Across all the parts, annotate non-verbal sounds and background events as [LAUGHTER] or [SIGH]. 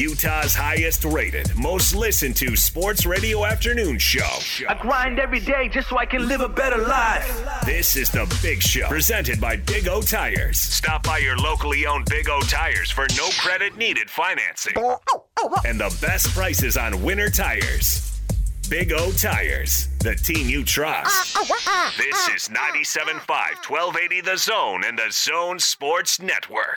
Utah's highest rated, most listened to sports radio afternoon show. I grind every day just so I can live a better life. This is the Big Show, presented by Big O Tires. Stop by your locally owned Big O Tires for no credit needed financing oh, oh, oh, and the best prices on winter tires. Big O Tires, the team you trust. Uh, uh, uh, this is 97.5, 1280 The Zone and the Zone Sports Network.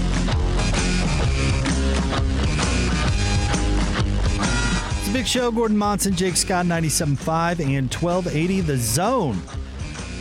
A big show. Gordon Monson, Jake Scott, 97.5 and 1280 The Zone.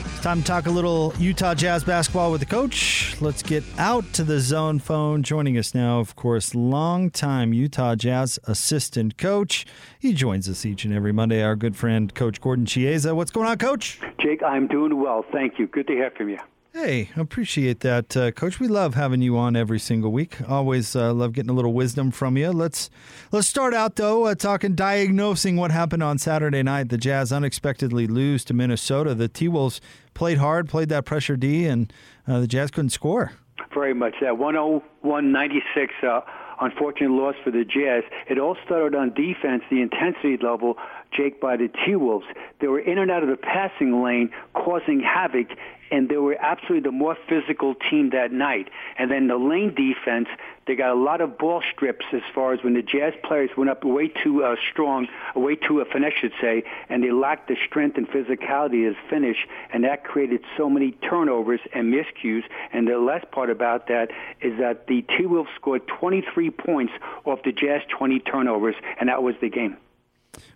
It's time to talk a little Utah Jazz basketball with the coach. Let's get out to the zone phone. Joining us now, of course, longtime Utah Jazz assistant coach. He joins us each and every Monday, our good friend, Coach Gordon Chiesa. What's going on, Coach? Jake, I'm doing well. Thank you. Good to hear from you. Hey, appreciate that, uh, Coach. We love having you on every single week. Always uh, love getting a little wisdom from you. Let's let's start out though uh, talking diagnosing what happened on Saturday night. The Jazz unexpectedly lose to Minnesota. The T Wolves played hard, played that pressure D, and uh, the Jazz couldn't score. Very much. That 101-96 uh, unfortunate loss for the Jazz. It all started on defense, the intensity level, Jake, by the T-Wolves. They were in and out of the passing lane, causing havoc, and they were absolutely the more physical team that night. And then the lane defense, they got a lot of ball strips as far as when the Jazz players went up way too uh, strong, way too uh, finesse, should say, and they lacked the strength and physicality as finish, and that created so many turnovers and miscues. And the last part about that is that the T-Wolves scored 23 points off the Jazz 20 turnovers, and that was the game.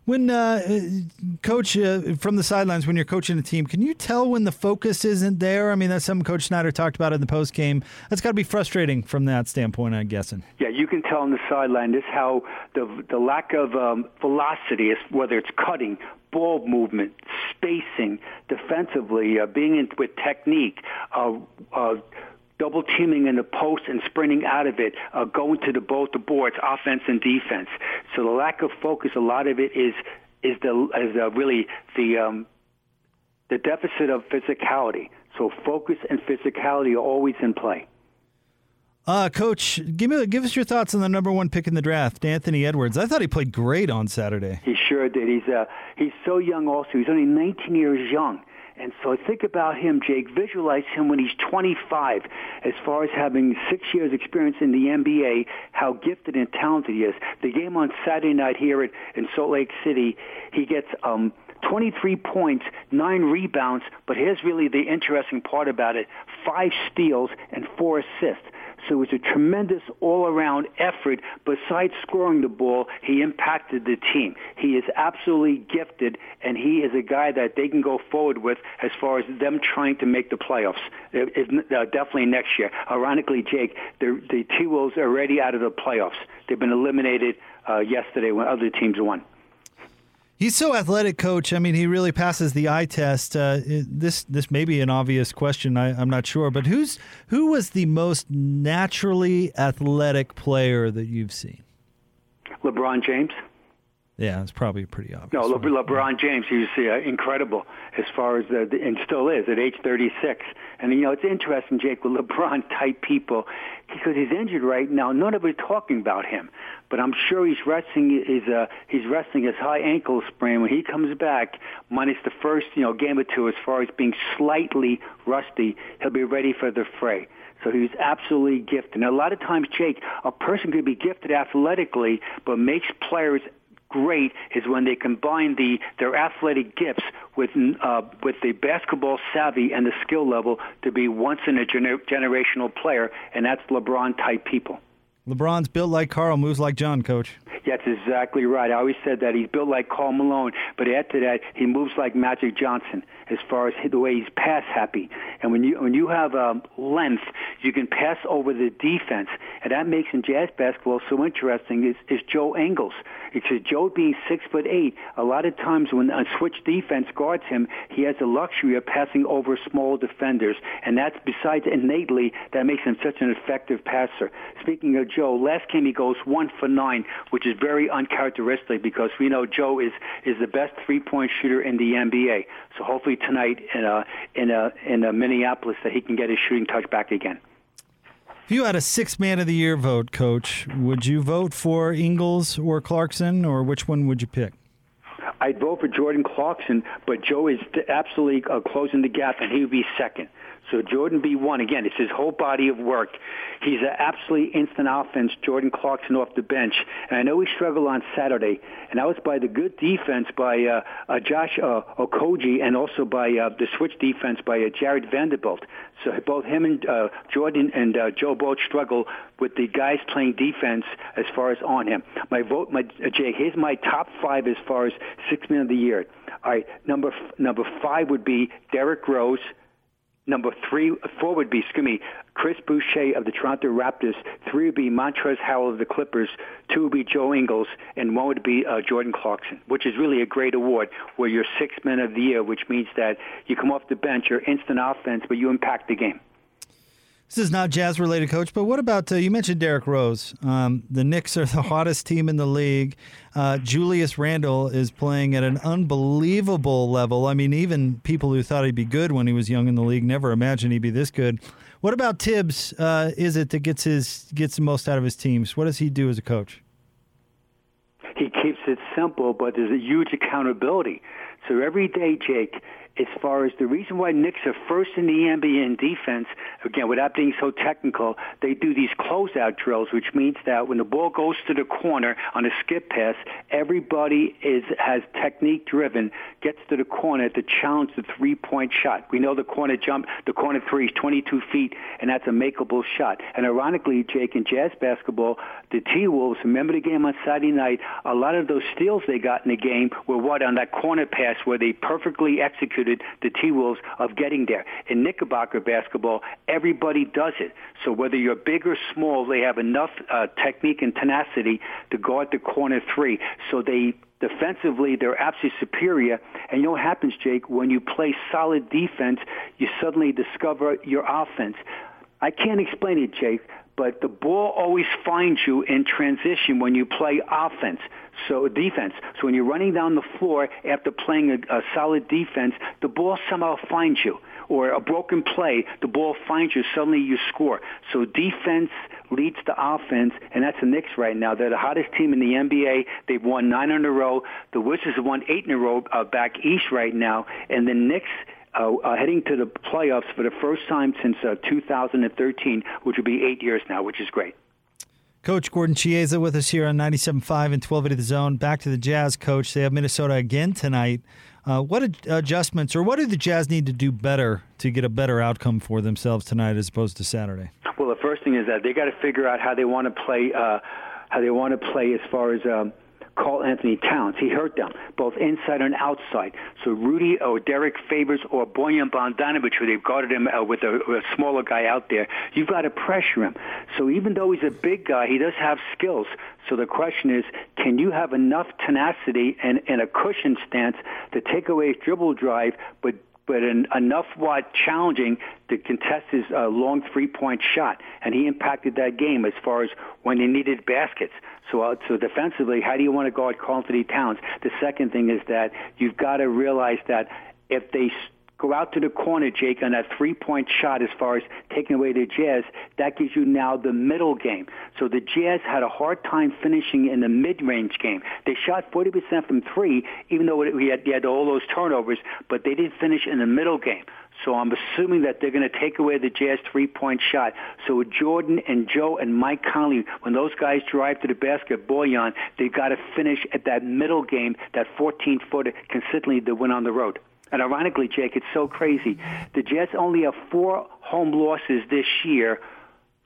When uh, coach uh, from the sidelines, when you're coaching a team, can you tell when the focus isn't there? I mean, that's something Coach Snyder talked about in the post game. That's got to be frustrating from that standpoint, I'm guessing. Yeah, you can tell on the sideline this how the the lack of um, velocity is whether it's cutting, ball movement, spacing, defensively, uh, being in with technique. Uh, uh, double teaming in the post and sprinting out of it, uh, going to the both the boards, offense and defense. So the lack of focus, a lot of it is is the is uh, really the um, the deficit of physicality. So focus and physicality are always in play. Uh, Coach, give me give us your thoughts on the number one pick in the draft, Anthony Edwards. I thought he played great on Saturday. He sure did. He's uh, he's so young. Also, he's only 19 years young. And so think about him, Jake. Visualize him when he's 25, as far as having six years experience in the NBA, how gifted and talented he is. The game on Saturday night here at, in Salt Lake City, he gets um, 23 points, nine rebounds, but here's really the interesting part about it, five steals and four assists. So it was a tremendous all-around effort. Besides scoring the ball, he impacted the team. He is absolutely gifted, and he is a guy that they can go forward with as far as them trying to make the playoffs. It, uh, definitely next year. Ironically, Jake, the, the T-Wolves are already out of the playoffs. They've been eliminated uh, yesterday when other teams won. He's so athletic, coach. I mean, he really passes the eye test. Uh, this this may be an obvious question. I, am not sure, but who's who was the most naturally athletic player that you've seen? LeBron James. Yeah, it's probably pretty obvious. No, Le- LeBron James, he was uh, incredible as far as the, and still is at age 36. And you know, it's interesting, Jake, with LeBron [LAUGHS] type people, because he's injured right now. None of us talking about him, but I'm sure he's resting his uh, he's resting his high ankle sprain. When he comes back, minus the first you know game or two, as far as being slightly rusty, he'll be ready for the fray. So he was absolutely gifted. And a lot of times, Jake, a person could be gifted athletically, but makes players great is when they combine the their athletic gifts with uh, with the basketball savvy and the skill level to be once in a gener- generational player, and that's LeBron type people. LeBron's built like Karl, moves like John, coach. That's exactly right. I always said that he's built like Karl Malone, but after that, he moves like Magic Johnson as far as the way he's pass happy. And when you when you have um, length, you can pass over the defense, and that makes in jazz basketball so interesting. Is is Joe Ingles? Because Joe being six foot eight, a lot of times when a switch defense guards him, he has the luxury of passing over small defenders, and that's besides innately that makes him such an effective passer. Speaking of Joe, last game he goes one for nine, which is very uncharacteristic because we know Joe is is the best three point shooter in the NBA. So hopefully tonight in a in a in a Minneapolis that he can get his shooting touch back again. If you had a six man of the year vote, coach, would you vote for Ingles or Clarkson, or which one would you pick? I'd vote for Jordan Clarkson, but Joe is absolutely uh, closing the gap, and he would be second. So Jordan B1, again. It's his whole body of work. He's an absolutely instant offense. Jordan Clarkson off the bench, and I know he struggled on Saturday, and that was by the good defense by uh, uh, Josh uh, Okogie, and also by uh, the switch defense by uh, Jarred Vanderbilt. So both him and uh, Jordan and uh, Joe both struggle with the guys playing defense as far as on him. My vote, my uh, Jay, here's my top five as far as six men of the year. All right, number number five would be Derrick Rose. Number three, four would be, excuse me, Chris Boucher of the Toronto Raptors. Three would be Montrezl Harrell of the Clippers. Two would be Joe Ingles, and one would be uh, Jordan Clarkson, which is really a great award where you're six men of the year, which means that you come off the bench, you're instant offense, but you impact the game. This is not jazz related, coach, but what about uh, you mentioned Derrick Rose? Um, the Knicks are the [LAUGHS] hottest team in the league. Uh, Julius Randle is playing at an unbelievable level. I mean, even people who thought he'd be good when he was young in the league never imagined he'd be this good. What about Tibbs? Uh, is it that gets his gets the most out of his teams? What does he do as a coach? He keeps it simple, but there's a huge accountability. So every day, Jake, as far as the reason why Knicks are first in the NBA in defense, again, without being so technical, they do these closeout drills, which means that when the ball goes to the corner on a skip pass, everybody is has technique driven, gets to the corner to challenge the three point shot. We know the corner jump, the corner three is 22 feet, and that's a makeable shot. And ironically, Jake, in jazz basketball, the T Wolves, remember the game on Saturday night, a lot of those steals they got in the game were what on that corner pass where they perfectly executed the T-Wolves of getting there. In Knickerbocker basketball, everybody does it. So whether you're big or small, they have enough uh, technique and tenacity to guard the corner three. So they defensively they're absolutely superior. And you know what happens, Jake? When you play solid defense, you suddenly discover your offense. I can't explain it, Jake, but the ball always finds you in transition when you play offense. So defense. So when you're running down the floor after playing a, a solid defense, the ball somehow finds you. Or a broken play, the ball finds you. Suddenly you score. So defense leads to offense, and that's the Knicks right now. They're the hottest team in the NBA. They've won nine in a row. The Wizards have won eight in a row uh, back east right now, and the Knicks uh, uh, heading to the playoffs for the first time since uh, 2013, which will be eight years now, which is great. Coach Gordon Chiesa with us here on 97.5 and 1280 The Zone. Back to the Jazz, Coach. They have Minnesota again tonight. Uh, what adjustments or what do the Jazz need to do better to get a better outcome for themselves tonight as opposed to Saturday? Well, the first thing is that they got to figure out how they want to play. Uh, how they want to play as far as um, Karl-Anthony Towns. He hurt them, both inside and outside. So Rudy or Derrick Favors or Bojan Bogdanovic, who they've guarded him uh, with a, a smaller guy out there, you've got to pressure him. So even though he's a big guy, he does have skills. So the question is, can you have enough tenacity and, and a cushion stance to take away his dribble drive, but but en- enough what challenging to contest his uh, long three-point shot, and he impacted that game as far as when they needed baskets. So, uh, so defensively, how do you want to guard Karl-Anthony Towns? The second thing is that you've got to realize that if they go out to the corner, Jake, on that three-point shot as far as taking away the Jazz, that gives you now the middle game. So the Jazz had a hard time finishing in the mid-range game. They shot 40% from three, even though we had, had all those turnovers, but they didn't finish in the middle game. So I'm assuming that they're going to take away the Jazz three-point shot. So Jordan and Joe and Mike Conley, when those guys drive to the basket, Bojan, they've got to finish at that middle game, that 14-footer, consistently to win on the road. And ironically, Jake, it's so crazy. The Jazz only have four home losses this year.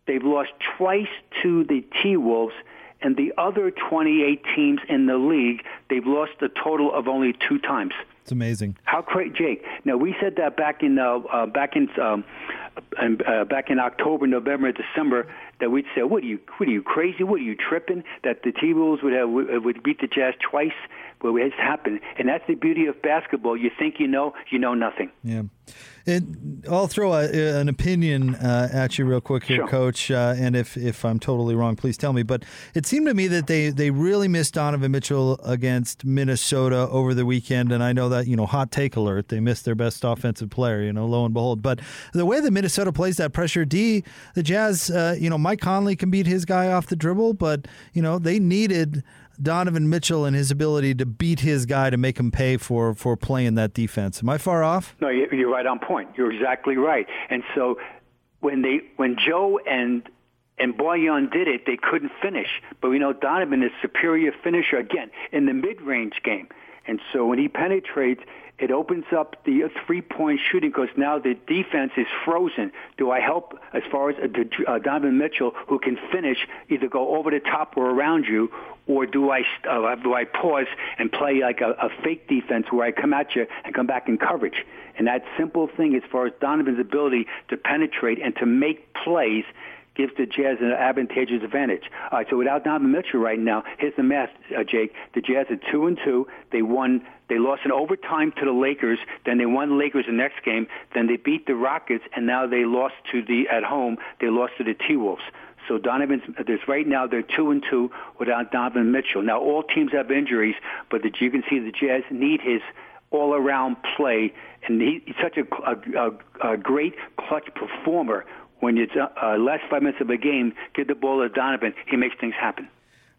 They've lost twice to the T Wolves and the other 28 teams in the league, they've lost a total of only two times. It's amazing. How crazy, Jake? Now we said that back in uh, uh, back in um, uh, back in October, November, December that we'd say, "What are you? What are you crazy? What are you tripping?" That the T Wolves would have would beat the Jazz twice. Well, it's happened, and that's the beauty of basketball. You think you know, you know nothing. Yeah. It, I'll throw a, an opinion uh, at you real quick here, Sure. Coach. Uh, and if, if I'm totally wrong, please tell me. But it seemed to me that they, they really missed Donovan Mitchell against Minnesota over the weekend. And I know that, you know, hot take alert, they missed their best offensive player, you know, lo and behold. But the way that Minnesota plays that pressure D, the Jazz, uh, you know, Mike Conley can beat his guy off the dribble, but, you know, they needed Donovan Mitchell and his ability to beat his guy to make him pay for, for playing that defense. Am I far off? No, you- you're right on point. You're exactly right. And so when they when Joe and and Bojan did it, they couldn't finish. But we know Donovan is superior finisher again in the mid-range game. And so when he penetrates, it opens up the three-point shooting because now the defense is frozen. Do I help as far as uh, Donovan Mitchell, who can finish, either go over the top or around you, or do I uh, do I pause and play like a, a fake defense where I come at you and come back in coverage? And that simple thing, as far as Donovan's ability to penetrate and to make plays, gives the Jazz an advantageous advantage. All right, so without Donovan Mitchell right now, here's the math, uh, Jake. The Jazz are two and two. They won. They lost in overtime to the Lakers. Then they won Lakers the next game. Then they beat the Rockets, and now they lost to the at home. They lost to the T Wolves. So Donovan's there's right now they're two and two without Donovan Mitchell. Now all teams have injuries, but the, you can see the Jazz need his all-around play, and he, he's such a, a, a, a great clutch performer. When it's uh, uh, last five minutes of a game, give the ball to Donovan. He makes things happen.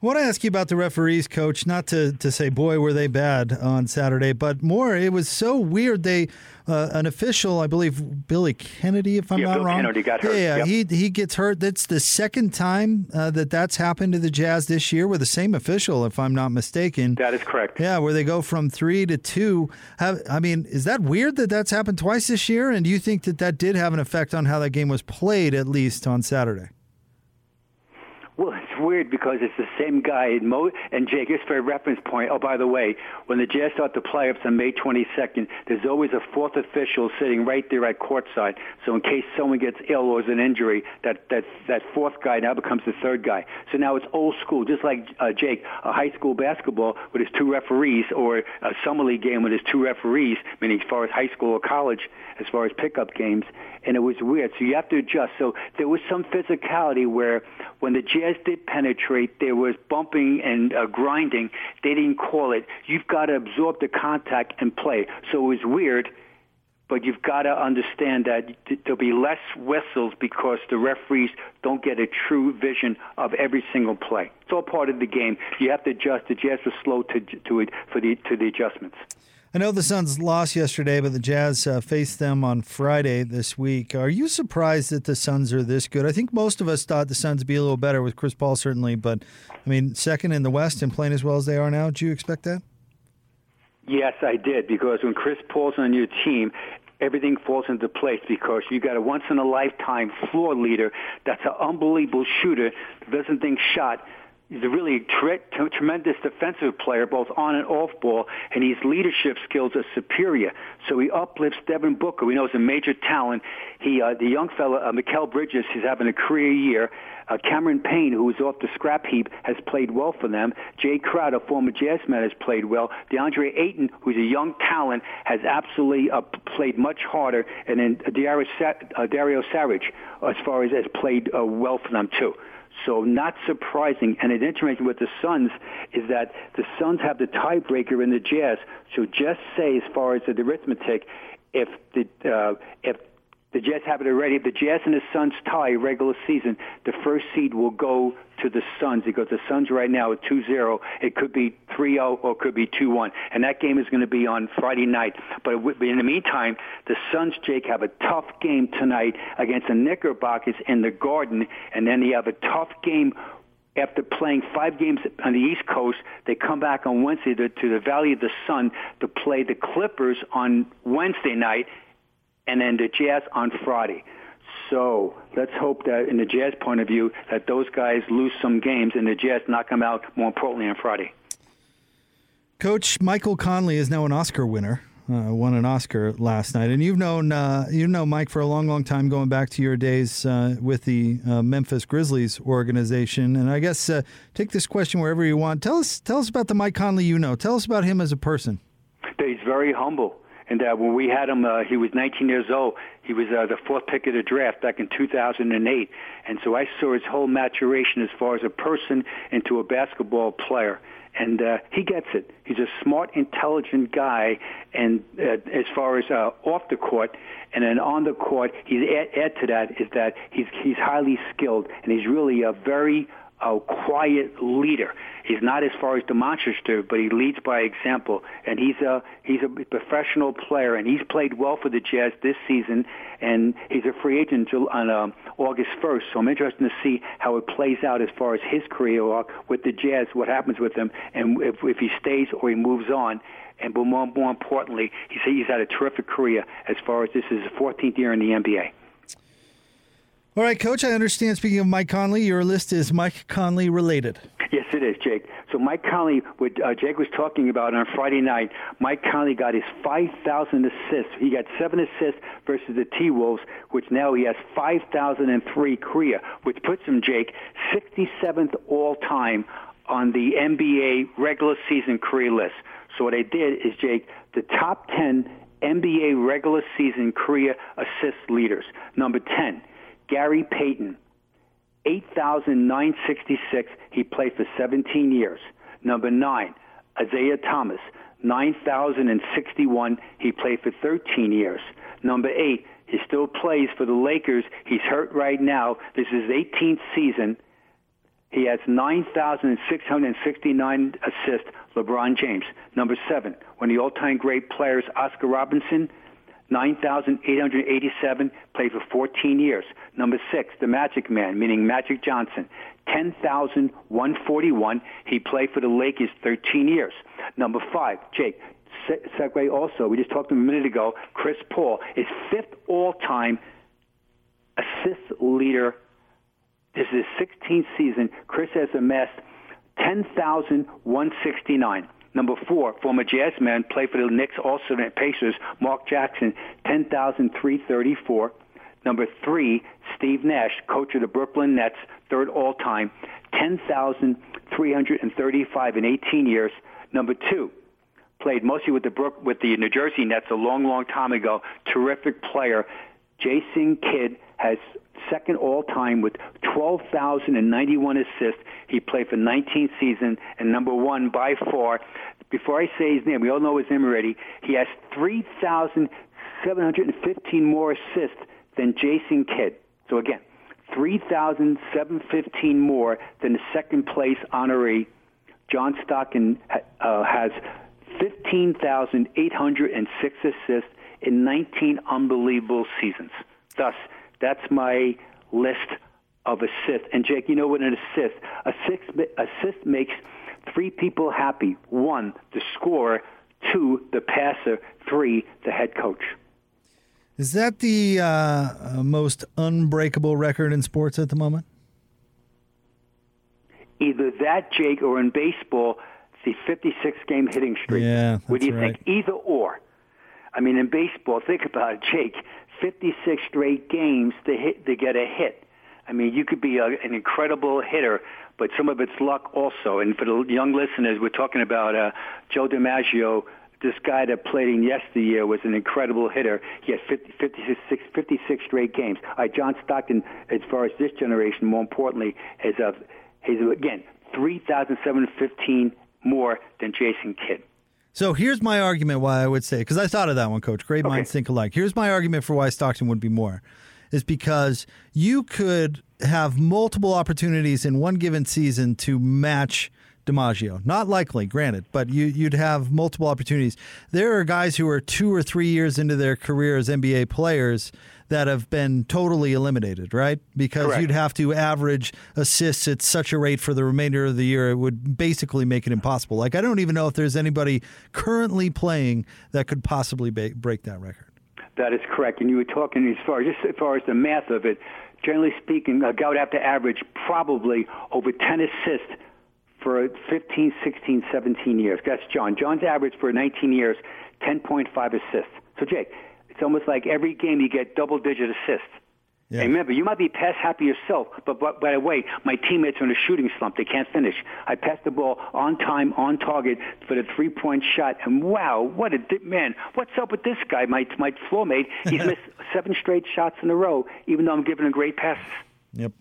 I want to ask you about the referees, coach. Not to, to say, boy, were they bad on Saturday, but more, it was so weird. They, uh, an official, I believe Billy Kennedy, if I'm Yeah, not Bill wrong. Kennedy got hurt, Yeah, yep. he he gets hurt. That's the second time uh, that that's happened to the Jazz this year with the same official, if I'm not mistaken. That is correct. Yeah, where they go from three to two. Have, I mean, is that weird that that's happened twice this year? And do you think that that did have an effect on how that game was played, at least on Saturday? Well, it's weird because it's the same guy. And, Mo, and Jake, just for a reference point, oh, by the way, when the Jazz start the playoffs on May 22nd, there's always a fourth official sitting right there at courtside. So in case someone gets ill or is an injury, that, that, that fourth guy now becomes the third guy. So now it's old school, just like uh, Jake, a high school basketball with his two referees or a summer league game with his two referees, meaning as far as high school or college, as far as pickup games. And it was weird. So you have to adjust. So there was some physicality where when the Jazz did penetrate, there was bumping and uh, grinding. They didn't call it. You've got to absorb the contact and play. So it was weird, but you've got to understand that there'll be less whistles because the referees don't get a true vision of every single play. It's all part of the game. You have to adjust. The Jazz was slow to to it for the to the adjustments. I know the Suns lost yesterday, but the Jazz uh, faced them on Friday this week. Are you surprised that the Suns are this good? I think most of us thought the Suns be a little better with Chris Paul, certainly, but I mean, second in the West and playing as well as they are now. Do you expect that? Yes, I did because when Chris Paul's on your team, everything falls into place because you got a once in a lifetime floor leader that's an unbelievable shooter, doesn't think shot. He's a really tre- t- tremendous defensive player, both on and off ball, and his leadership skills are superior. So he uplifts Devin Booker. We know he's a major talent. He, uh, the young fella, uh, Mikal Bridges, is having a career year. Uh, Cameron Payne, who is off the scrap heap, has played well for them. Jae Crowder, former Jazz man, has played well. DeAndre Ayton, who's a young talent, has absolutely uh, played much harder. And then Dario, Sa- uh, Dario Saric, as far as has played uh, well for them too. So not surprising. And it's interesting with the Suns is that the Suns have the tiebreaker in the Jazz. So just say, as far as the arithmetic, if the uh, if the Jets have it already. If the Jets and the Suns tie regular season, the first seed will go to the Suns because the Suns right now are 2-0. It could be 3-0 or it could be 2-1. And that game is going to be on Friday night. But in the meantime, the Suns, Jake, have a tough game tonight against the Knickerbockers in the Garden. And then they have a tough game after playing five games on the East Coast, they come back on Wednesday to, to the Valley of the Sun to play the Clippers on Wednesday night and then the Jazz on Friday. So let's hope that, in the Jazz point of view, that those guys lose some games and the Jazz knock them out. More importantly, on Friday. Coach Michael Conley is now an Oscar winner. Uh, won an Oscar last night, and you've known uh, you know Mike for a long, long time, going back to your days uh, with the uh, Memphis Grizzlies organization. And I guess uh, take this question wherever you want. Tell us, tell us about the Mike Conley you know. Tell us about him as a person. He's very humble, and uh, when we had him, he was 19 years old. He was the fourth pick of the draft back in 2008, and so I saw his whole maturation as far as a person into a basketball player and uh, he gets it. He's a smart, intelligent guy, and uh, as far as uh, off the court, and then on the court, he's add, add to that is that he's he's highly skilled, and he's really a very a quiet leader. He's not as far as demonstrative, but he leads by example. And he's a he's a professional player, and he's played well for the Jazz this season. And he's a free agent on uh, August 1st. So I'm interested to see how it plays out as far as his career with the Jazz, what happens with him, and if, if he stays or he moves on. And but more, more importantly, he's, he's had a terrific career as far as this is his 14th year in the NBA. All right, Coach, I understand, speaking of Mike Conley, your list is Mike Conley related. Yes, it is, Jake. So Mike Conley, what uh, Jake was talking about on Friday night, Mike Conley got his 5,000 assists. He got seven assists versus the T-Wolves, which now he has 5,003 career, which puts him, Jake, 67th all-time on the NBA regular season career list. So what I did is, Jake, the top 10 NBA regular season career assist leaders. Number 10, Gary Payton, 8,966. He played for 17 years. Number nine, Isiah Thomas, 9,061. He played for 13 years. Number eight, he still plays for the Lakers. He's hurt right now. This is his 18th season. He has 9,669 assists, LeBron James. Number seven, one of the all-time great players, Oscar Robertson, 9,887, played for 14 years. Number six, the Magic Man, meaning Magic Johnson, 10,141. He played for the Lakers 13 years. Number five, Jake, segue also, we just talked a minute ago, Chris Paul is fifth all-time assist leader. This is his 16th season. Chris has amassed 10,169. Number four, former Jazzman, played for the Knicks, also the Pacers, Mark Jackson, 10,334. Number three, Steve Nash, coach of the Brooklyn Nets, third all-time, 10,335 in 18 years. Number two, played mostly with the Brook, with the New Jersey Nets a long, long time ago. Terrific player. Jason Kidd has second all time with 12,091 assists. He played for 19 seasons and number one by far. Before I say his name, we all know his name already. He has 3,715 more assists than Jason Kidd. So again, 3,715 more than the second place honoree. John Stockton uh, has 15,806 assists in 19 unbelievable seasons. Thus, that's my list of assists. And Jake, you know what an assist? Assist, assist makes three people happy. One, the scorer. Two, the passer. Three, the head coach. Is that the uh, most unbreakable record in sports at the moment? Either that, Jake, or in baseball, the 56 game hitting streak. Yeah, what do you right. think? Either or. I mean, in baseball, think about it, Jake. 56 straight games to hit to get a hit. I mean, you could be a, an incredible hitter, but some of it's luck also. And for the young listeners, we're talking about uh, Joe DiMaggio. This guy that played in yesteryear was an incredible hitter. He had 50, 56, 56 straight games. All right, John Stockton, as far as this generation, more importantly, is of, he's again 3,715 more than Jason Kidd. So here's my argument why I would say, because I thought of that one, Coach. Great Okay. minds think alike. Here's my argument for why Stockton would be more, is because you could have multiple opportunities in one given season to match DiMaggio. Not likely, granted, but you, you'd have multiple opportunities. There are guys who are two or three years into their career as NBA players that have been totally eliminated, right? Because Correct. you'd have to average assists at such a rate for the remainder of the year, it would basically make it impossible. Like, I don't even know if there's anybody currently playing that could possibly ba- break that record. That is correct. And you were talking as far just as far as the math of it. Generally speaking, a guy would have to average probably over 10 assists for 15, 16, 17 years. That's John. John's average for 19 years, 10.5 assists. So Jake, it's almost like every game you get double-digit assists. Yeah. And remember, you might be pass happy yourself, but, but by the way, my teammates are in a shooting slump. They can't finish. I passed the ball on time, on target for the three-point shot, and wow, what a di- man! What's up with this guy? My my floor mate, he's [LAUGHS] missed seven straight shots in a row, even though I'm giving him great passes. Yep.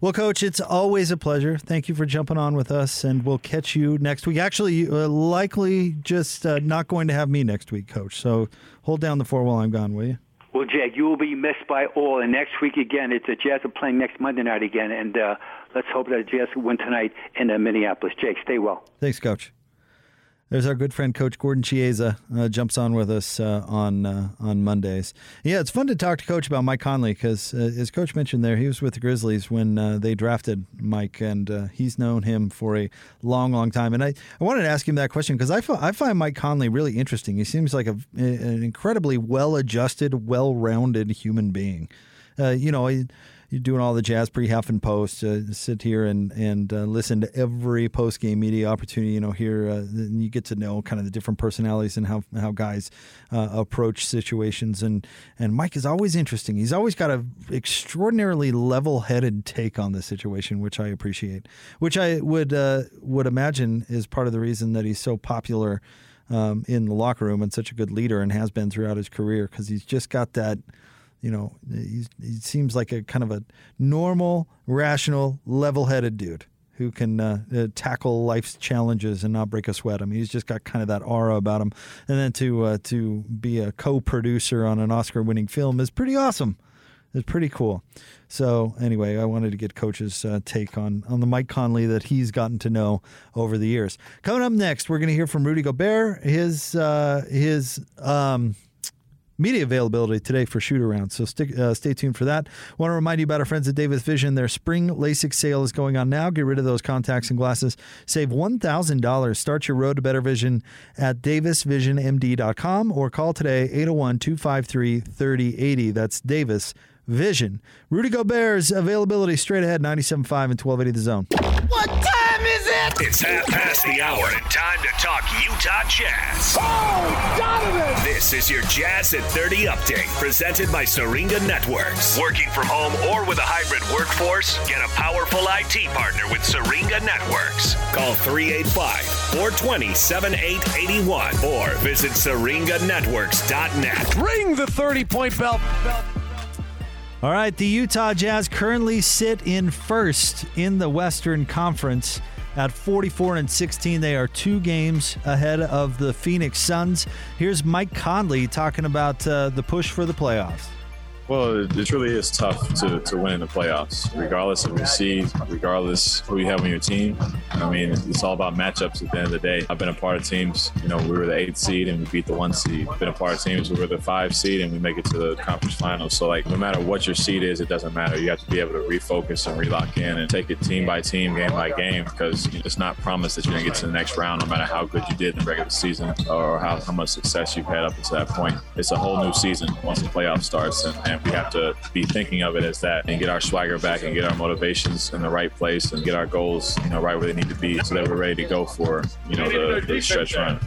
Well, Coach, it's always a pleasure. Thank you for jumping on with us, and we'll catch you next week. Actually, uh, likely just uh, not going to have me next week, Coach. So hold down the fort while I'm gone, will you? Well, Jake, you will be missed by all. And next week again, it's the Jazz are playing next Monday night again, and uh, let's hope that the Jazz win tonight in uh, Minneapolis. Jake, stay well. Thanks, Coach. There's our good friend Coach Gordon Chiesa uh, jumps on with us uh, on uh, on Mondays. Yeah, it's fun to talk to Coach about Mike Conley because, uh, as Coach mentioned there, he was with the Grizzlies when uh, they drafted Mike, and uh, he's known him for a long, long time. And I, I wanted to ask him that question because I, fi- I find Mike Conley really interesting. He seems like a, an incredibly well-adjusted, well-rounded human being. You know. You're doing all the jazz pre, half, and post. Uh, sit here and and uh, listen to every post game media opportunity. You know, here uh, you get to know kind of the different personalities and how how guys uh, approach situations. And and Mike is always interesting. He's always got an extraordinarily level headed take on the situation, which I appreciate. Which I would uh, would imagine is part of the reason that he's so popular. Um, in the locker room and such a good leader and has been throughout his career because he's just got that you know, he seems like a kind of a normal, rational, level-headed dude who can uh, uh, tackle life's challenges and not break a sweat. I mean, he's just got kind of that aura about him. And then to uh, to be a co-producer on an Oscar-winning film is pretty awesome. It's pretty cool. So anyway, I wanted to get Coach's uh, take on on the Mike Conley that he's gotten to know over the years. Coming up next, we're going to hear from Rudy Gobert. His uh, his um, media availability today for shoot around. So stick, uh, stay tuned for that. Want to remind you about our friends at Davis Vision. Their spring LASIK sale is going on now. Get rid of those contacts and glasses. Save $1,000. Start your road to better vision at davisvisionmd.com or call today 801 253 3080. That's Davis Vision. Rudy Gobert's availability straight ahead 97.5 and 1280 the zone. What? It's half past the hour and time to talk Utah Jazz. Oh, Donovan! This is your Jazz at 30 update presented by Syringa Networks. Working from home or with a hybrid workforce? Get a powerful IT partner with Syringa Networks. Call 385 420 7881 or visit syringanetworks.net. Ring the 30 point bell. bell. All right, the Utah Jazz currently sit in first in the Western Conference at 44 and 16. They are two games ahead of the Phoenix Suns. Here's Mike Conley talking about uh, the push for the playoffs. Well, it, really is tough to, to win in the playoffs, regardless of your seed, regardless who you have on your team. I mean, it's all about matchups at the end of the day. I've been a part of teams, you know, we were the eighth seed and we beat the one seed. Been a part of teams, we were the five seed and we make it to the conference finals. So, like, no matter what your seed is, it doesn't matter. You have to be able to refocus and relock in and take it team by team, game by game, because it's not promised that you're going to get to the next round, no matter how good you did in the regular season or how, how much success you've had up until that point. It's a whole new season once the playoff starts. And, and we have to be thinking of it as that and get our swagger back and get our motivations in the right place and get our goals, you know, right where they need to be so that we're ready to go for, you know, the, the stretch run.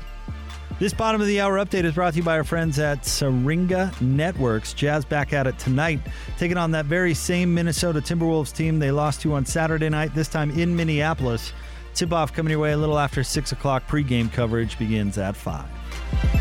This bottom of the hour update is brought to you by our friends at Syringa Networks. Jazz back at it tonight, taking on that very same Minnesota Timberwolves team they lost to on Saturday night, this time in Minneapolis. Tip off coming your way a little after 6 o'clock. Pre-game coverage begins at 5.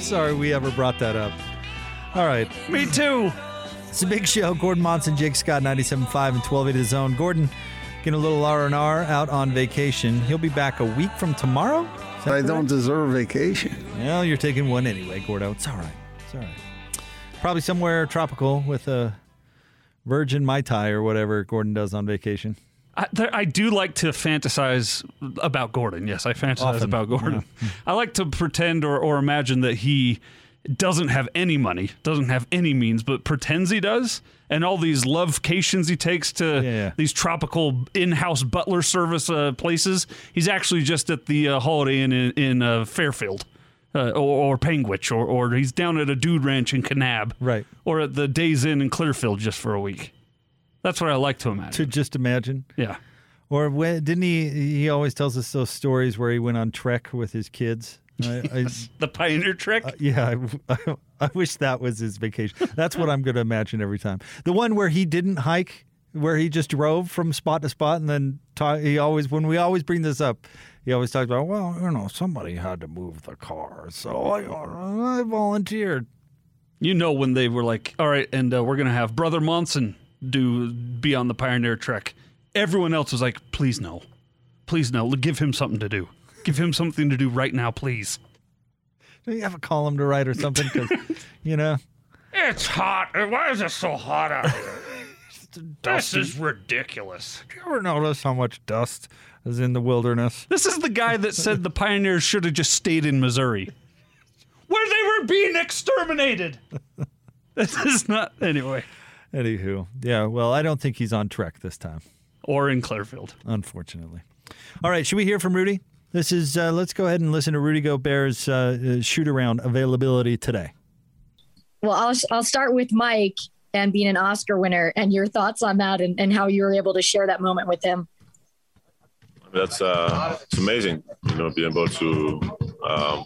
Sorry we ever brought that up. All right. Me too. It's a big show. Gordon Monson, Jake Scott, 97.5 and 1280 The Zone. Gordon getting a little R&R out on vacation. He'll be back a week from tomorrow. I correct? don't deserve vacation. Well, you're taking one anyway, Gordo. It's all right. It's all right. Probably somewhere tropical with a virgin Mai Tai or whatever Gordon does on vacation. I, there, I do like to fantasize about Gordon. Yes, I fantasize Often, about Gordon. I like to pretend or, or imagine that he doesn't have any money, doesn't have any means, but pretends he does. And all these lovecations he takes to Yeah. these tropical in-house butler service uh, places, he's actually just at the uh, Holiday Inn in, in uh, Fairfield. Uh, or, or Panguitch, or, or he's down at a dude ranch in Kanab, Right. Or at the Days Inn in Clearfield just for a week. That's what I like to imagine. To just imagine. yeah. Or when, didn't he? He always tells us those stories where he went on trek with his kids. I, I, [LAUGHS] The Pioneer Trek. yeah, I, I wish that was his vacation. That's what I'm going to imagine every time. The one where he didn't hike, where he just drove from spot to spot, and then ta- he always, when we always bring this up, he always talks about, well, you know, somebody had to move the car, so I, I volunteered. you know when they were like, all right, and uh, we're gonna have Brother Monson do be on the Pioneer Trek. Everyone else was like, please no, please no, give him something to do. Give him something to do right now, please. Do you have a column to write or something? Because, you know, It's hot. Uh, why is it so hot out here? [LAUGHS] this is ridiculous. do you ever notice how much dust is in the wilderness? This is the guy that said the pioneers should have just stayed in Missouri, where they were being exterminated. [LAUGHS] this is not anyway, Anywho, yeah, well, I don't think he's on trek this time. or in Clearfield. unfortunately. All right, should we hear from Rudy? This is uh, let's go ahead and listen to Rudy Gobert's uh, uh, shoot around availability today. Well, I'll I'll start with Mike and being an Oscar winner and your thoughts on that and, and how you were able to share that moment with him. That's uh, it's amazing, you know, being able to um,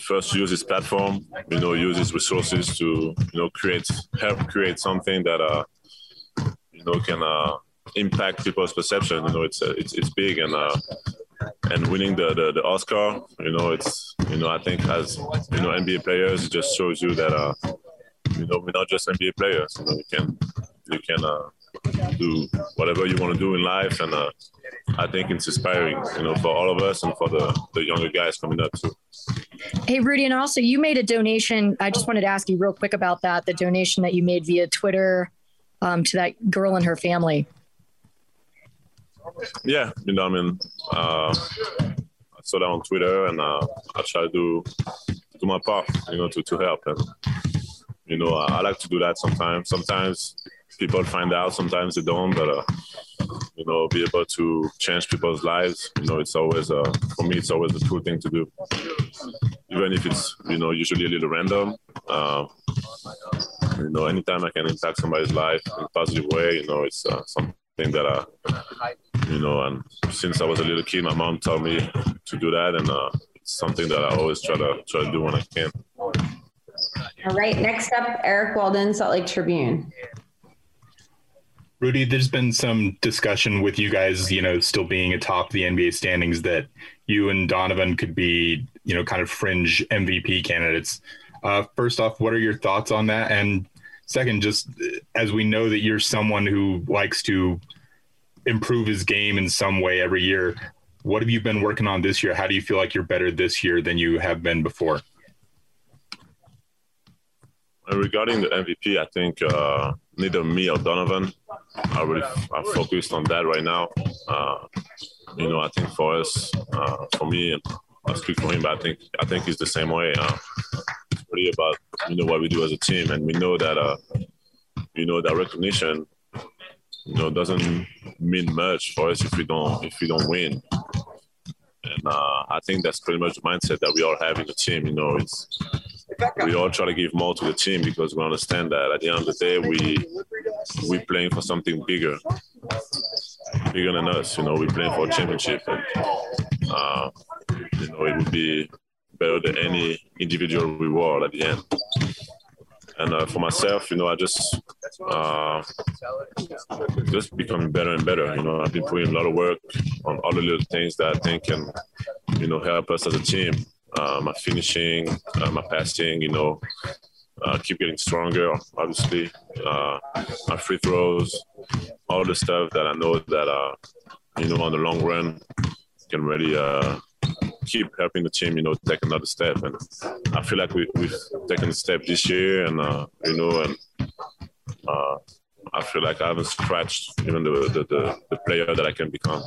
first use this platform, you know, use these resources to, you know, create, help create something that, uh, you know, can uh, impact people's perception. You know, it's uh, it's it's big and uh, and winning the, the the Oscar, you know, it's you know, I think as you know, NBA players, it just shows you that uh, you know, we're not just NBA players. You know, you can you can uh, do whatever you want to do in life, and uh, I think it's inspiring, you know, for all of us and for the the younger guys coming up too. Hey, Rudy, and also you made a donation. I just wanted to ask you real quick about that the donation that you made via Twitter um, to that girl and her family. Yeah, you know, I mean, uh, I saw that on Twitter, and uh, I try to do do my part, you know, to to help, and you know, I, I like to do that sometimes. Sometimes people find out, sometimes they don't, but uh, you know, be able to change people's lives, you know, it's always uh, for me, it's always a cool thing to do, even if it's you know usually a little random. Uh, you know, anytime I can impact somebody's life in a positive way, you know, it's uh, something that I you know, and since I was a little kid, my mom told me to do that, and uh, it's something that I always try to try to do when I can. All right. Next up, Eric Walden, Salt Lake Tribune. Rudy, there's been some discussion with you guys, you know, still being atop the NBA standings that you and Donovan could be, you know, kind of fringe MVP candidates. Uh, first off, what are your thoughts on that? And second, just as we know that you're someone who likes to improve his game in some way every year, what have you been working on this year? How do you feel like you're better this year than you have been before? Regarding the MVP, I think uh, neither me or Donovan are really are focused on that right now. Uh, you know, I think for us, uh, for me, I speak for him, but I think I think he's the same way. Uh, it's about you know what we do as a team, and we know that uh, you know that recognition, you know, doesn't mean much for us if we don't if we don't win. And uh, I think that's pretty much the mindset that we all have in the team. You know, it's we all try to give more to the team because we understand that at the end of the day, we we playing for something bigger, bigger than us. You know, we're playing for a championship, and uh, you know it would be better than any individual reward at the end. And uh, for myself, you know, I just uh, just becoming better and better. You know, I've been putting a lot of work on all the little things that I think can, you know, help us as a team. Uh, my finishing, uh, my passing, you know, uh, keep getting stronger, obviously. Uh, my free throws, all the stuff that I know that, uh, you know, on the long run can really uh, keep helping the team, you know, take another step. And I feel like we, we've taken a step this year and, you know, and I feel like I haven't scratched even the, the, the, the player that I can become.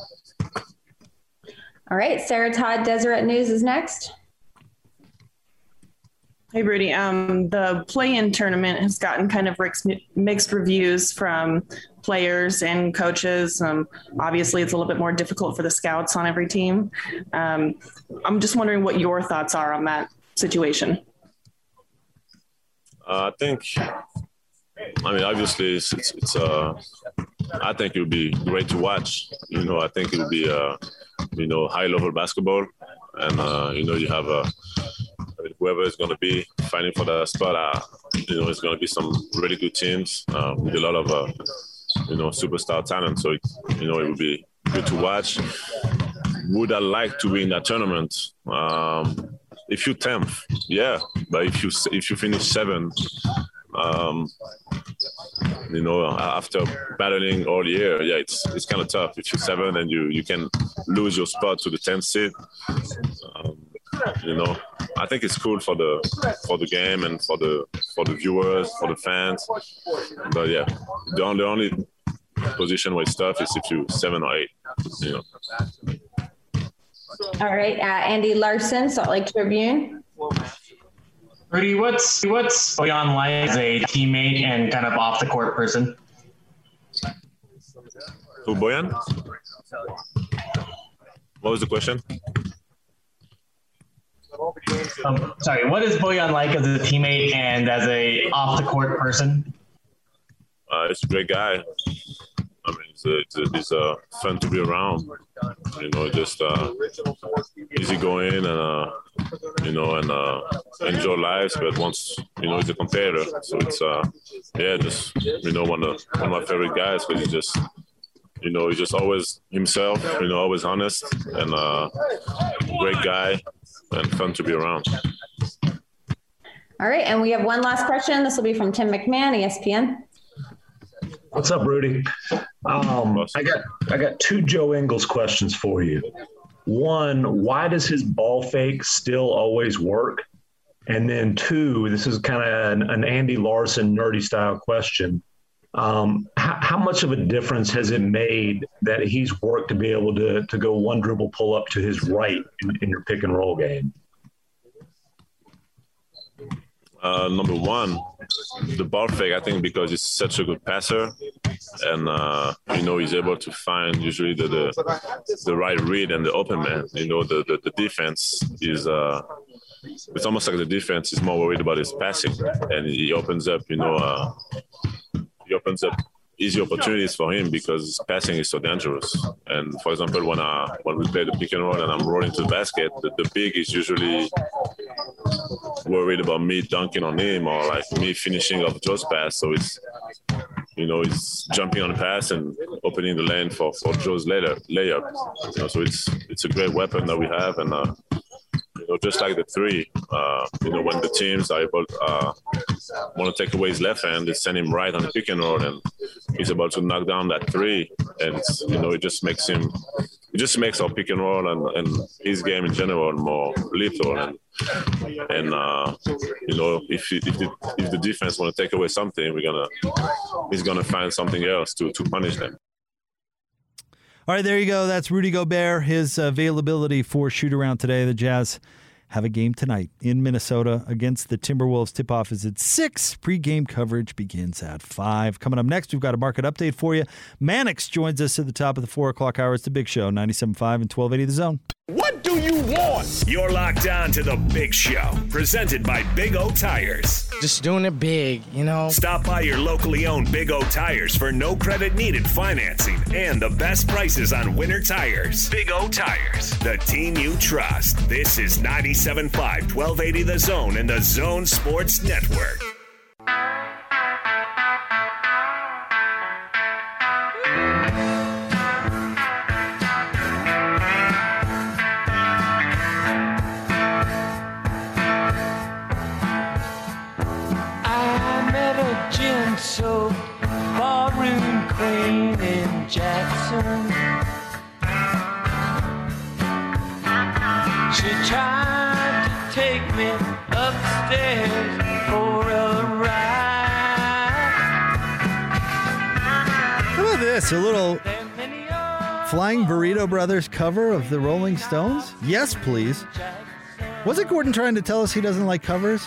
All right, Sarah Todd, Deseret News is next. Hey, Rudy. Um, the play-in tournament has gotten kind of mixed reviews from players and coaches. Um, obviously, it's a little bit more difficult for the scouts on every team. Um, I'm just wondering what your thoughts are on that situation. Uh, I think. I mean, obviously, it's, it's, it's uh, I think it would be great to watch. You know, I think it would be, uh, you know, high level basketball, and uh, you know, you have a whoever is going to be fighting for that spot, uh, you know, it's going to be some really good teams uh, with a lot of, uh, you know, superstar talent. So, you know, it would be good to watch. Would I like to win that tournament? Um, if you tenth, yeah, but if you if you finish seventh, um, you know, after battling all year, yeah, it's it's kind of tough. If you're seven and you you can lose your spot to the tenth seed, um, you know, I think it's cool for the for the game and for the for the viewers, for the fans. But yeah, the only, the only position where it's tough is if you seven or eight. You know. All right, uh, Andy Larson, Salt Lake Tribune. Rudy, what's what's Bojan like as a teammate and kind of off the court person? Who Bojan? What was the question? Um, sorry, what is Bojan like as a teammate and as a off the court person? Uh, he's a great guy. I mean, he's, a, he's, a, he's a fun to be around. You know, just uh, easy going and uh, you know and uh, enjoy lives. But once you know, he's a competitor, so it's uh, yeah, just you know one of one of my favorite guys because he's just you know he's just always himself. You know, always honest and uh, great guy and fun to be around. All right, and we have one last question. This will be from Tim McMahon, ESPN. What's up, Rudy? Um, I got I got two Joe Ingles questions for you. One, why does his ball fake still always work? And then two, this is kind of an, an, Andy Larson nerdy style question. Um, how, how, much of a difference has it made that he's worked to be able to to go one dribble pull up to his right in, in your pick and roll game? Uh, number one, the ball fake. I think because he's such a good passer, and uh, you know he's able to find usually the, the, the right read and the open man. You know the the, the defense is. Uh, it's almost like the defense is more worried about his passing, and he opens up. You know, he opens up easy opportunities for him because passing is so dangerous. And for example, when I when we play the pick and roll and I'm rolling to the basket, the, the big is usually worried about me dunking on him or like me finishing off Joe's pass. So it's you know he's jumping on the pass and opening the lane for for Joe's later layup. You know, so it's it's a great weapon that we have and. Uh, know, just like the three, uh, you know, when the teams are able uh, want to take away his left hand, they send him right on the pick and roll, and he's about to knock down that three, and you know, it just makes him, it just makes our pick and roll and, and his game in general more lethal, and and uh, you know, if if the, if the defense want to take away something, we're gonna he's gonna find something else to to punish them. All right, there you go. That's Rudy Gobert. His availability for shoot around today. The Jazz have a game tonight in Minnesota against the Timberwolves. Tip off is at 6. Pre-game coverage begins at 5. Coming up next, we've got a market update for you. Mannix joins us at the top of the 4 o'clock hour. It's the big show, 97.5 and 1280 The Zone. What do you want? You're locked on to the big show, presented by Big O Tires. Just doing it big, you know? Stop by your locally owned Big O Tires for no credit needed financing and the best prices on winter tires. Big O Tires, the team you trust. This is 97.5, 1280 The Zone and the Zone Sports Network. Jackson. She tried to take me upstairs for a ride. How about this? A little Flying Burrito Brothers cover of the Rolling Stones? Yes, please. Wasn't Gordon trying to tell us he doesn't like covers?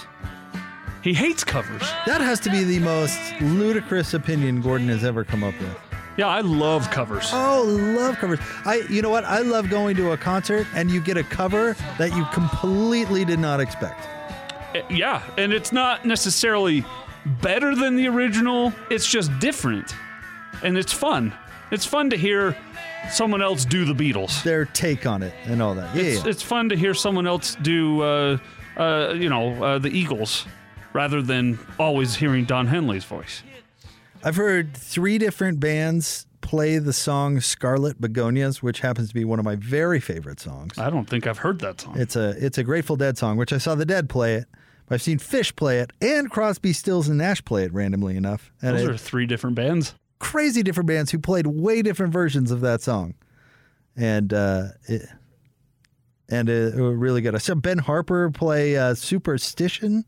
He hates covers. That has to be the most ludicrous opinion Gordon has ever come up with. Yeah, I love covers. Oh, love covers. I you know what? I love going to a concert and you get a cover that you completely did not expect. Uh, Yeah, and it's not necessarily better than the original. It's just different, and it's fun. It's fun to hear someone else do the Beatles. Their take on it and all that. Yeah, It's, yeah. it's fun to hear someone else do, uh, uh, you know, uh, the Eagles, rather than always hearing Don Henley's voice. I've heard three different bands play the song Scarlet Begonias, which happens to be one of my very favorite songs. I don't think I've heard that song. It's a it's a Grateful Dead song, which I saw the Dead play it. I've seen Phish play it, and Crosby, Stills, and Nash play it randomly enough. And Those it- are three different bands. crazy different bands who played way different versions of that song, and uh, it, and it, were really good. I saw Ben Harper play uh, "Superstition"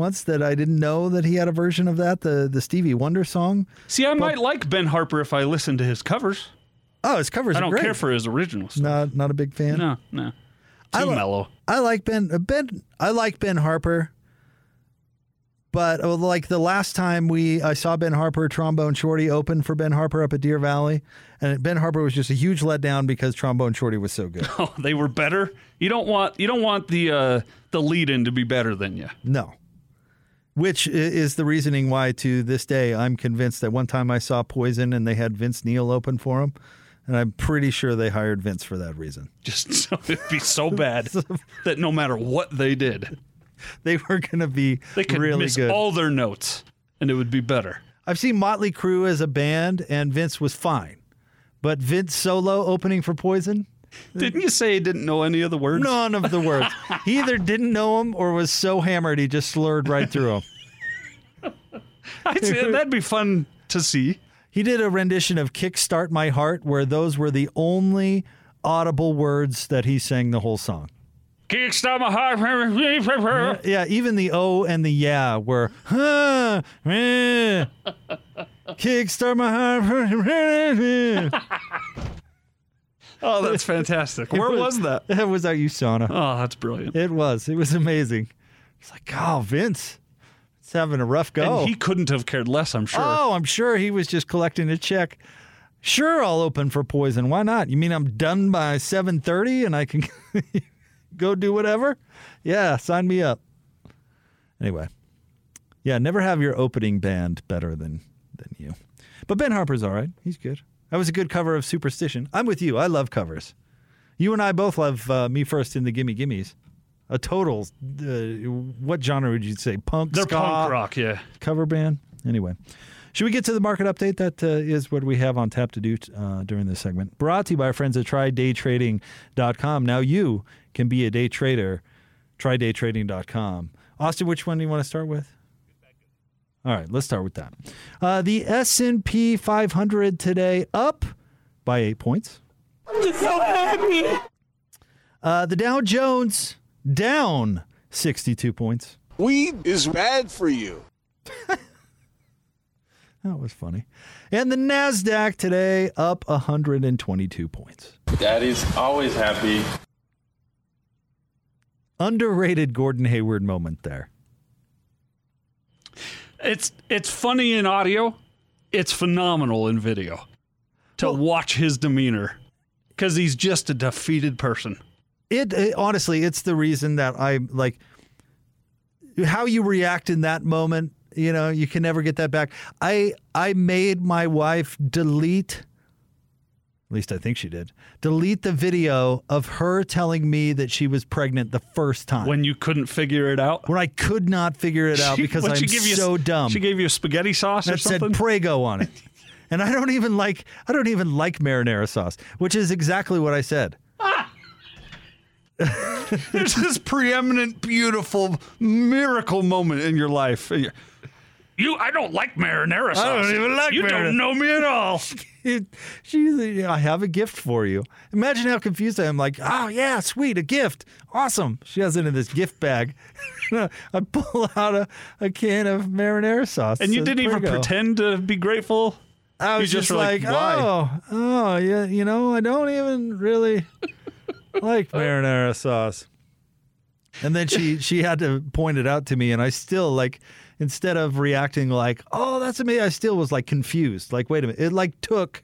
once that I didn't know that he had a version of that, the the Stevie Wonder song. See, I might like Ben Harper if I listen to his covers. Oh, his covers I don't great. care for his originals. Not not a big fan. No, no. Too I li- mellow. I like Ben. uh, Ben. I like Ben Harper. But uh, like the last time we I saw Ben Harper Trombone Shorty open for Ben Harper up at Deer Valley, and Ben Harper was just a huge letdown because Trombone Shorty was so good. [LAUGHS] Oh, they were better. You don't want you don't want the uh, the lead in to be better than you. No. Which is the reasoning why to this day I'm convinced that one time I saw Poison and they had Vince Neil open for him, and I'm pretty sure they hired Vince for that reason. [LAUGHS] Just so it'd be so bad [LAUGHS] that no matter what they did, they were going to be they could really miss good. all their notes, and it would be better. I've seen Motley Crue as a band, and Vince was fine. But Vince solo opening for Poison? Didn't you say he didn't know any of the words? None of the words. he either didn't know them or was so hammered he just slurred right through them. [LAUGHS] That'd be fun to see. He did a rendition of Kickstart My Heart where those were the only audible words that he sang the whole song. Kickstart my heart. Yeah, even the O and the yeah were huh, [LAUGHS] kickstart my heart. [LAUGHS] Oh, that's fantastic. [LAUGHS] Where was that? [LAUGHS] It was at USANA. Oh, that's brilliant. It was. It was amazing. It's like, oh, Vince, it's having a rough go. And he couldn't have cared less, I'm sure. Oh, I'm sure he was just collecting a check. Sure, I'll open for Poison. Why not? You mean I'm done by 7:30 and I can [LAUGHS] go do whatever? Yeah, sign me up. Anyway, yeah, never have your opening band better than than you. But Ben Harper's all right. He's good. That was a good cover of Superstition. I'm with you. I love covers. You and I both love uh, Me First and the Gimme Gimmes. A total, uh, what genre would you say? Punk, They're ska, punk rock, yeah. cover band. Anyway, should we get to the market update? That uh, is what we have on tap to do uh, during this segment. Brought to you by our friends at TryDayTrading.com. Now you can be a day trader. TryDayTrading.com. Austin, which one do you want to start with? All right, let's start with that. Uh, the S&P 500 today up by eight points. I'm just so happy. Uh, the Dow Jones down 62 points. Weed is bad for you. [LAUGHS] That was funny. And the NASDAQ today up 122 points. Daddy's always happy. Underrated Gordon Hayward moment there. It's it's funny in audio. It's phenomenal in video to watch his demeanor because he's just a defeated person. It, it honestly, it's the reason that I like how you react in that moment. You know, you can never get that back. I I made my wife delete. At least I think she did. Delete the video of her telling me that she was pregnant the first time. When you couldn't figure it out? When I could not figure it out She- because I'm she give you, so dumb. She gave you a spaghetti sauce or that said? Prego on it. [LAUGHS] and I don't even like I don't even like marinara sauce, which is exactly what I said. [LAUGHS] There's this preeminent, beautiful, miracle moment in your life. You, I don't like marinara sauce. I don't even like You marinara. don't know me at all. [LAUGHS] [LAUGHS] she, I have a gift for you. Imagine how confused I am. Like, oh yeah, sweet, a gift, awesome. She has it in this gift bag. [LAUGHS] I pull out a, a can of marinara sauce. And you didn't even go." pretend to be grateful. I was just, were like, why? oh, oh, yeah, you know, I don't even really [LAUGHS] like marinara sauce. And then she she had to point it out to me, and I still like instead of reacting like, oh, that's amazing, I still was like confused. Like, wait a minute, it like took.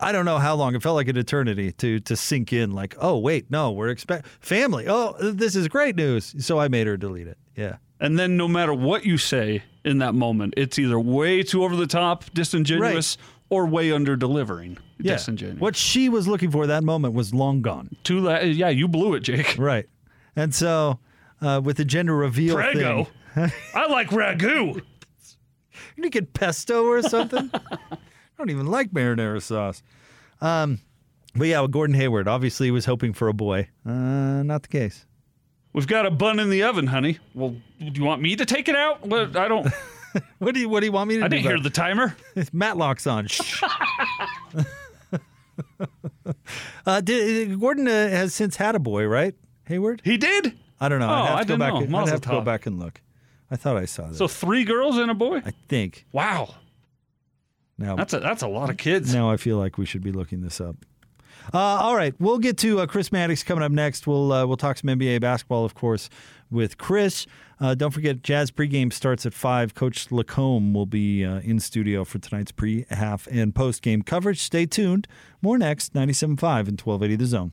I don't know how long. It felt like an eternity to to sink in. Like, oh wait, no, we're expect family. Oh, this is great news. So I made her delete it. Yeah. And then no matter what you say in that moment, it's either way too over the top, disingenuous, or way under delivering, Yeah. disingenuous. What she was looking for that moment was long gone. Too la- yeah, you blew it, Jake. Right. And so uh, with the gender reveal Prego. thing. [LAUGHS] I like ragu. You need to get pesto or something. [LAUGHS] I don't even like marinara sauce. Um, but yeah, with Gordon Hayward, obviously he was hoping for a boy. Uh, not the case. We've got a bun in the oven, honey. Well, do you want me to take it out? What I don't. [LAUGHS] what do you What do you want me to I do? I didn't hear the timer. Matlock's on. Shh. uh, did, Gordon uh, has since had a boy, right? Hayward. He did. I don't know. Oh, I'd have I to go back. know. and- I'd have to go back and look. I thought I saw that. So three girls and a boy. I think. Wow, Now that's a that's a lot of kids. Now I feel like we should be looking this up. Uh, all right, we'll get to uh, Chris Mannix coming up next. We'll uh, we'll talk some NBA basketball, of course, with Chris. Uh, don't forget, Jazz pregame starts at five. Coach Lacombe will be uh, in studio for tonight's pre, half, and post game coverage. Stay tuned. More next, 97.5 and 1280 The Zone.